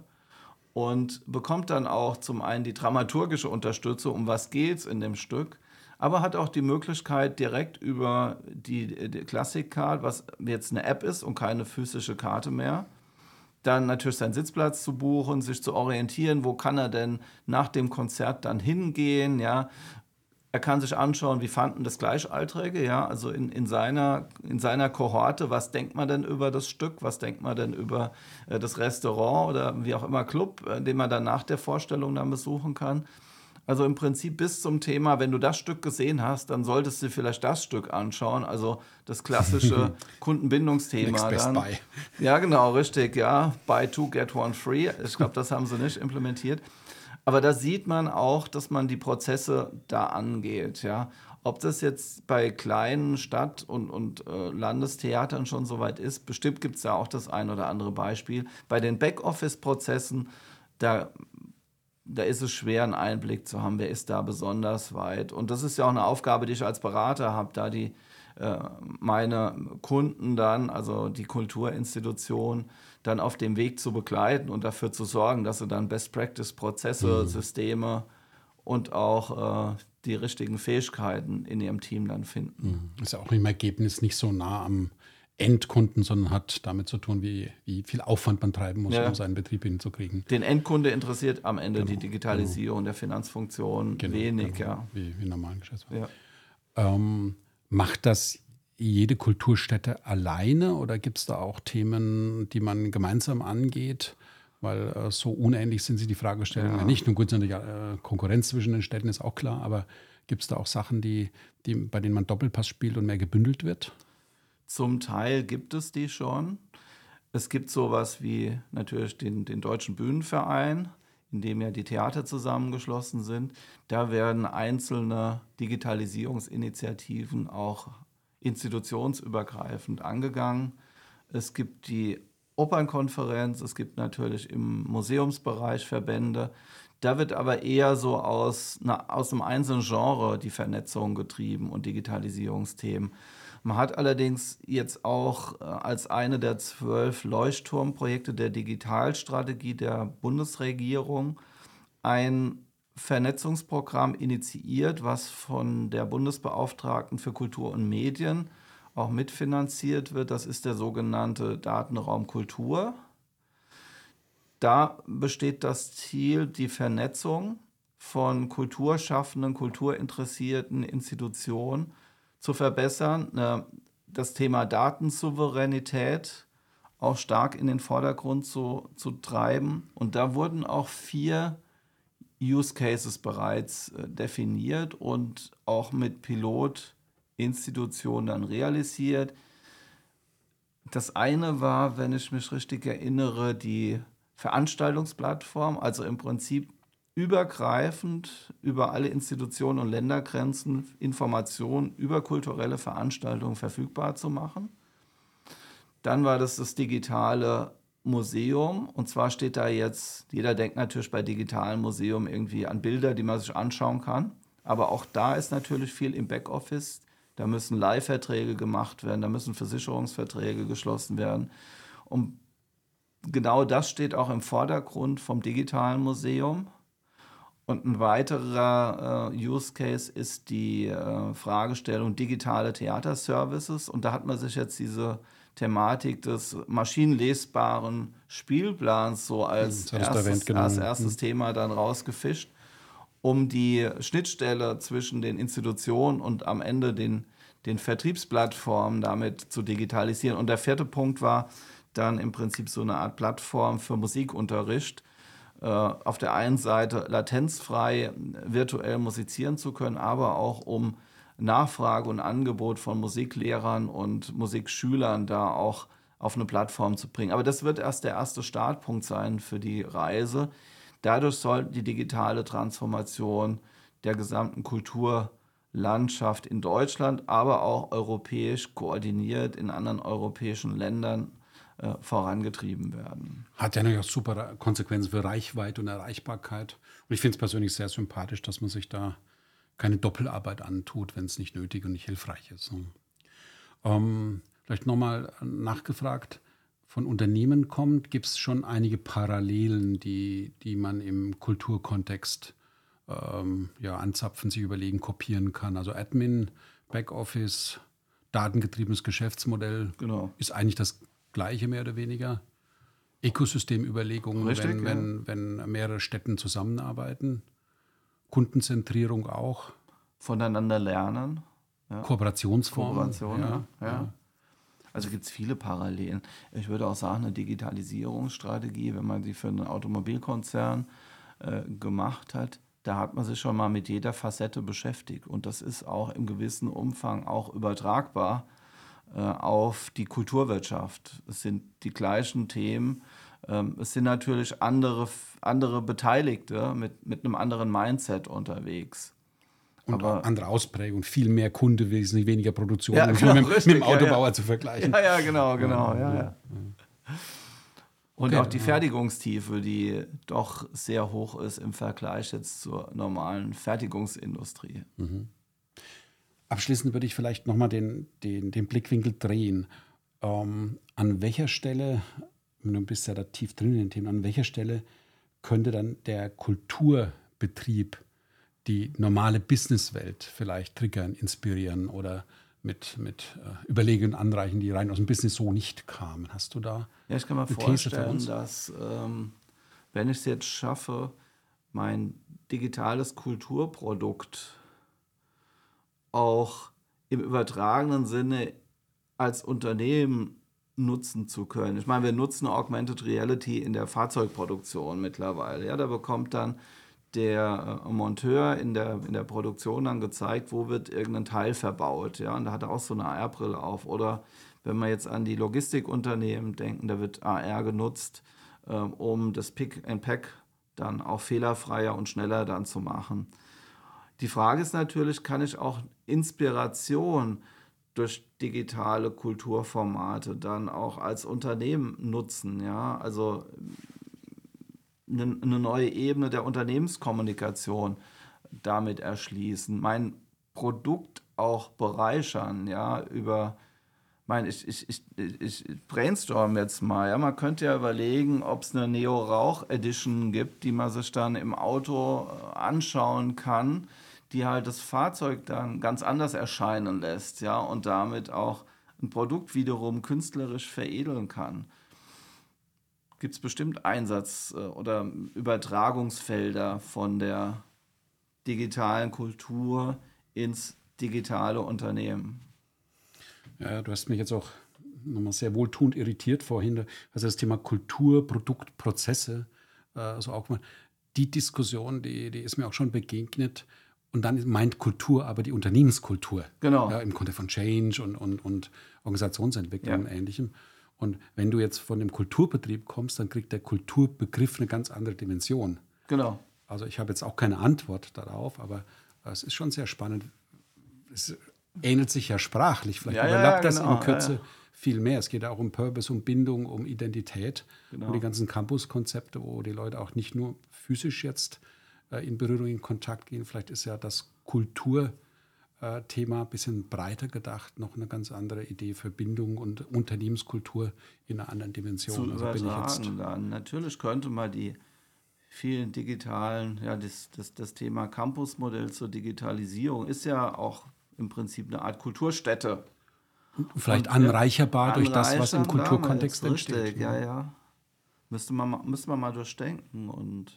C: Und bekommt dann auch zum einen die dramaturgische Unterstützung, um was geht's in dem Stück, aber hat auch die Möglichkeit, direkt über die, die Classic-Card, was jetzt eine App ist und keine physische Karte mehr, dann natürlich seinen Sitzplatz zu buchen, sich zu orientieren, wo kann er denn nach dem Konzert dann hingehen, ja, er kann sich anschauen, wie fanden das Gleichaltrige, ja, also in, in, seiner, in seiner Kohorte, was denkt man denn über das Stück, was denkt man denn über äh, das Restaurant oder wie auch immer Club, äh, den man dann nach der Vorstellung dann besuchen kann. Also im Prinzip bis zum Thema, wenn du das Stück gesehen hast, dann solltest du vielleicht das Stück anschauen, also das klassische Kundenbindungsthema. Next dann. Best Buy. Ja, genau, richtig, ja. Buy two, get one free. Ich glaube, das haben sie nicht implementiert. Aber da sieht man auch, dass man die Prozesse da angeht. Ja? Ob das jetzt bei kleinen Stadt- und, und äh, Landestheatern schon soweit ist, bestimmt gibt es da auch das ein oder andere Beispiel. Bei den Backoffice-Prozessen, da, da ist es schwer, einen Einblick zu haben, wer ist da besonders weit. Und das ist ja auch eine Aufgabe, die ich als Berater habe, da die äh, meine Kunden dann, also die Kulturinstitutionen, dann auf dem Weg zu begleiten und dafür zu sorgen, dass sie dann Best-Practice-Prozesse, mhm. Systeme und auch äh, die richtigen Fähigkeiten in ihrem Team dann finden.
B: Mhm. Ist ja auch im Ergebnis nicht so nah am Endkunden, sondern hat damit zu tun, wie, wie viel Aufwand man treiben muss, ja. um seinen Betrieb hinzukriegen.
C: Den Endkunde interessiert am Ende genau, die Digitalisierung genau. der Finanzfunktion genau, wenig, genau. ja.
B: Wie, wie normalen Geschäftsführer. Ja. Ähm, macht das jede Kulturstätte alleine oder gibt es da auch Themen, die man gemeinsam angeht? Weil äh, so unähnlich sind sie die Fragestellungen ja. nicht. Nun gut, sind äh, Konkurrenz zwischen den Städten ist auch klar, aber gibt es da auch Sachen, die, die, bei denen man Doppelpass spielt und mehr gebündelt wird?
C: Zum Teil gibt es die schon. Es gibt sowas wie natürlich den, den Deutschen Bühnenverein, in dem ja die Theater zusammengeschlossen sind. Da werden einzelne Digitalisierungsinitiativen auch institutionsübergreifend angegangen. Es gibt die Opernkonferenz, es gibt natürlich im Museumsbereich Verbände. Da wird aber eher so aus, na, aus einem einzelnen Genre die Vernetzung getrieben und Digitalisierungsthemen. Man hat allerdings jetzt auch äh, als eine der zwölf Leuchtturmprojekte der Digitalstrategie der Bundesregierung ein Vernetzungsprogramm initiiert, was von der Bundesbeauftragten für Kultur und Medien auch mitfinanziert wird. Das ist der sogenannte Datenraum Kultur. Da besteht das Ziel, die Vernetzung von kulturschaffenden, kulturinteressierten Institutionen zu verbessern, ne, das Thema Datensouveränität auch stark in den Vordergrund zu, zu treiben. Und da wurden auch vier Use Cases bereits äh, definiert und auch mit Pilotinstitutionen dann realisiert. Das eine war, wenn ich mich richtig erinnere, die Veranstaltungsplattform, also im Prinzip übergreifend über alle Institutionen und Ländergrenzen Informationen über kulturelle Veranstaltungen verfügbar zu machen. Dann war das das digitale Museum. Und zwar steht da jetzt, jeder denkt natürlich bei digitalen Museum irgendwie an Bilder, die man sich anschauen kann. Aber auch da ist natürlich viel im Backoffice. Da müssen Leihverträge gemacht werden, da müssen Versicherungsverträge geschlossen werden. Und genau das steht auch im Vordergrund vom digitalen Museum. Und ein weiterer äh, Use Case ist die äh, Fragestellung digitale Theaterservices. Und da hat man sich jetzt diese Thematik des maschinenlesbaren Spielplans so als, hm, erstes, als erstes hm. Thema dann rausgefischt, um die Schnittstelle zwischen den Institutionen und am Ende den, den Vertriebsplattformen damit zu digitalisieren. Und der vierte Punkt war dann im Prinzip so eine Art Plattform für Musikunterricht, auf der einen Seite latenzfrei virtuell musizieren zu können, aber auch um Nachfrage und Angebot von Musiklehrern und Musikschülern da auch auf eine Plattform zu bringen. Aber das wird erst der erste Startpunkt sein für die Reise. Dadurch soll die digitale Transformation der gesamten Kulturlandschaft in Deutschland, aber auch europäisch koordiniert in anderen europäischen Ländern äh, vorangetrieben werden.
B: Hat ja natürlich auch super Konsequenzen für Reichweite und Erreichbarkeit. Und ich finde es persönlich sehr sympathisch, dass man sich da keine Doppelarbeit antut, wenn es nicht nötig und nicht hilfreich ist. Ähm, vielleicht nochmal nachgefragt, von Unternehmen kommt, gibt es schon einige Parallelen, die, die man im Kulturkontext ähm, ja, anzapfen, sich überlegen, kopieren kann. Also Admin, Backoffice, datengetriebenes Geschäftsmodell genau. ist eigentlich das gleiche mehr oder weniger. Ökosystemüberlegungen, Richtig, wenn, ja. wenn, wenn mehrere Städten zusammenarbeiten. Kundenzentrierung auch.
C: Voneinander lernen.
B: Ja. Kooperationsformen.
C: Kooperation, ja, ja. Also gibt es viele Parallelen. Ich würde auch sagen, eine Digitalisierungsstrategie, wenn man sie für einen Automobilkonzern äh, gemacht hat, da hat man sich schon mal mit jeder Facette beschäftigt. Und das ist auch im gewissen Umfang auch übertragbar auf die Kulturwirtschaft. Es sind die gleichen Themen. Ähm, es sind natürlich andere, andere Beteiligte mit, mit einem anderen Mindset unterwegs.
B: Und Aber, andere Ausprägung, viel mehr Kunde, wesentlich weniger Produktion, ja, genau, mit, richtig, mit, dem Autobauer ja, ja. zu vergleichen.
C: Ja, ja, genau, genau. Ja. Und okay, auch die Fertigungstiefe, die doch sehr hoch ist im Vergleich jetzt zur normalen Fertigungsindustrie. Mhm.
B: Abschließend würde ich vielleicht nochmal den, den, den Blickwinkel drehen. Ähm, an welcher Stelle, du bist ja da tief drin in den Themen, an welcher Stelle könnte dann der Kulturbetrieb die normale Businesswelt vielleicht triggern, inspirieren oder mit, mit äh, Überlegungen anreichen, die rein aus dem Business so nicht kamen. Hast du da?
C: Ja, ich kann mir vorstellen, dass ähm, wenn ich es jetzt schaffe, mein digitales Kulturprodukt auch im übertragenen Sinne als Unternehmen nutzen zu können. Ich meine, wir nutzen Augmented Reality in der Fahrzeugproduktion mittlerweile. Ja, da bekommt dann der äh, Monteur in der, in der Produktion dann gezeigt, wo wird irgendein Teil verbaut. Ja, und da hat er auch so eine AR-Brille auf. Oder wenn wir jetzt an die Logistikunternehmen denken, da wird AR genutzt, ähm, um das Pick and Pack dann auch fehlerfreier und schneller dann zu machen. Die Frage ist natürlich, kann ich auch Inspiration durch digitale Kulturformate dann auch als Unternehmen nutzen? Ja, also eine, neue Ebene der Unternehmenskommunikation damit erschließen, mein Produkt auch bereichern, ja, über mein, ich, ich, ich, ich brainstorm jetzt mal. Ja, man könnte ja überlegen, ob es eine Neo-Rauch-Edition gibt, die man sich dann im Auto äh, anschauen kann die halt das Fahrzeug dann ganz anders erscheinen lässt, ja, und damit auch ein Produkt wiederum künstlerisch veredeln kann. Gibt es bestimmt Einsatz- äh, oder Übertragungsfelder von der digitalen Kultur ins digitale Unternehmen?
B: Ja, du hast mich jetzt auch nochmal sehr wohltuend irritiert vorhin. Also das Thema Kultur, Produkt, Prozesse, also auch mal die Diskussion, die, die ist mir auch schon begegnet und dann meint Kultur aber die Unternehmenskultur.
C: Genau.
B: Ja, Im Kontext von Change und, und, und Organisationsentwicklung ja. und Ähnlichem. Und wenn du jetzt von dem Kulturbetrieb kommst, dann kriegt der Kulturbegriff eine ganz andere Dimension.
C: Genau.
B: Also ich habe jetzt auch keine Antwort darauf, aber es ist schon sehr spannend. Es ähnelt sich ja sprachlich. Vielleicht ja, überlappt ja, genau. das in Kürze viel mehr. Es geht auch um Purpose, um Bindung, um Identität,
C: Genau.
B: um die ganzen Campus-Konzepte, wo die Leute auch nicht nur physisch jetzt in Berührung, in Kontakt gehen. Vielleicht ist ja das Kulturthema ein bisschen breiter gedacht, noch eine ganz andere Idee für Bindung und Unternehmenskultur in einer anderen Dimension.
C: zu
B: Also bin ich jetzt
C: dann. Natürlich könnte man die vielen digitalen, ja, das, das, das Thema Campusmodell zur Digitalisierung ist ja auch im Prinzip eine Art Kulturstätte.
B: vielleicht
C: Und,
B: anreicherbar durch das, was im Kulturkontext entsteht.
C: Richtig, ja, ja. Müsste man, mal- müsste man mal durchdenken und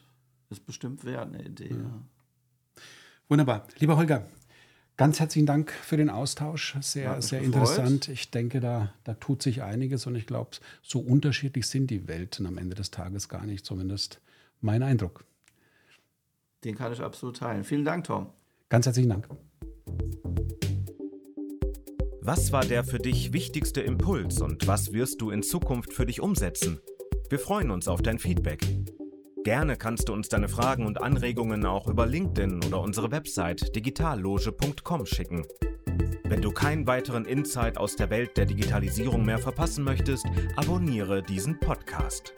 C: ist bestimmt wert, eine Idee. Ja.
B: Wunderbar. Lieber Holger, ganz herzlichen Dank für den Austausch. Sehr, sehr
C: gefreut.
B: interessant. Ich denke, da, da tut sich einiges und ich glaube, so unterschiedlich sind die Welten am Ende des Tages gar nicht, zumindest mein Eindruck.
C: Den kann ich absolut teilen. Vielen Dank, Tom.
B: Ganz herzlichen Dank.
A: Was war der für dich wichtigste Impuls und was wirst du in Zukunft für dich umsetzen? Wir freuen uns auf dein Feedback. Gerne kannst du uns deine Fragen und Anregungen auch über LinkedIn oder unsere Website digitalloge.com schicken. Wenn du keinen weiteren Insight aus der Welt der Digitalisierung mehr verpassen möchtest, abonniere diesen Podcast.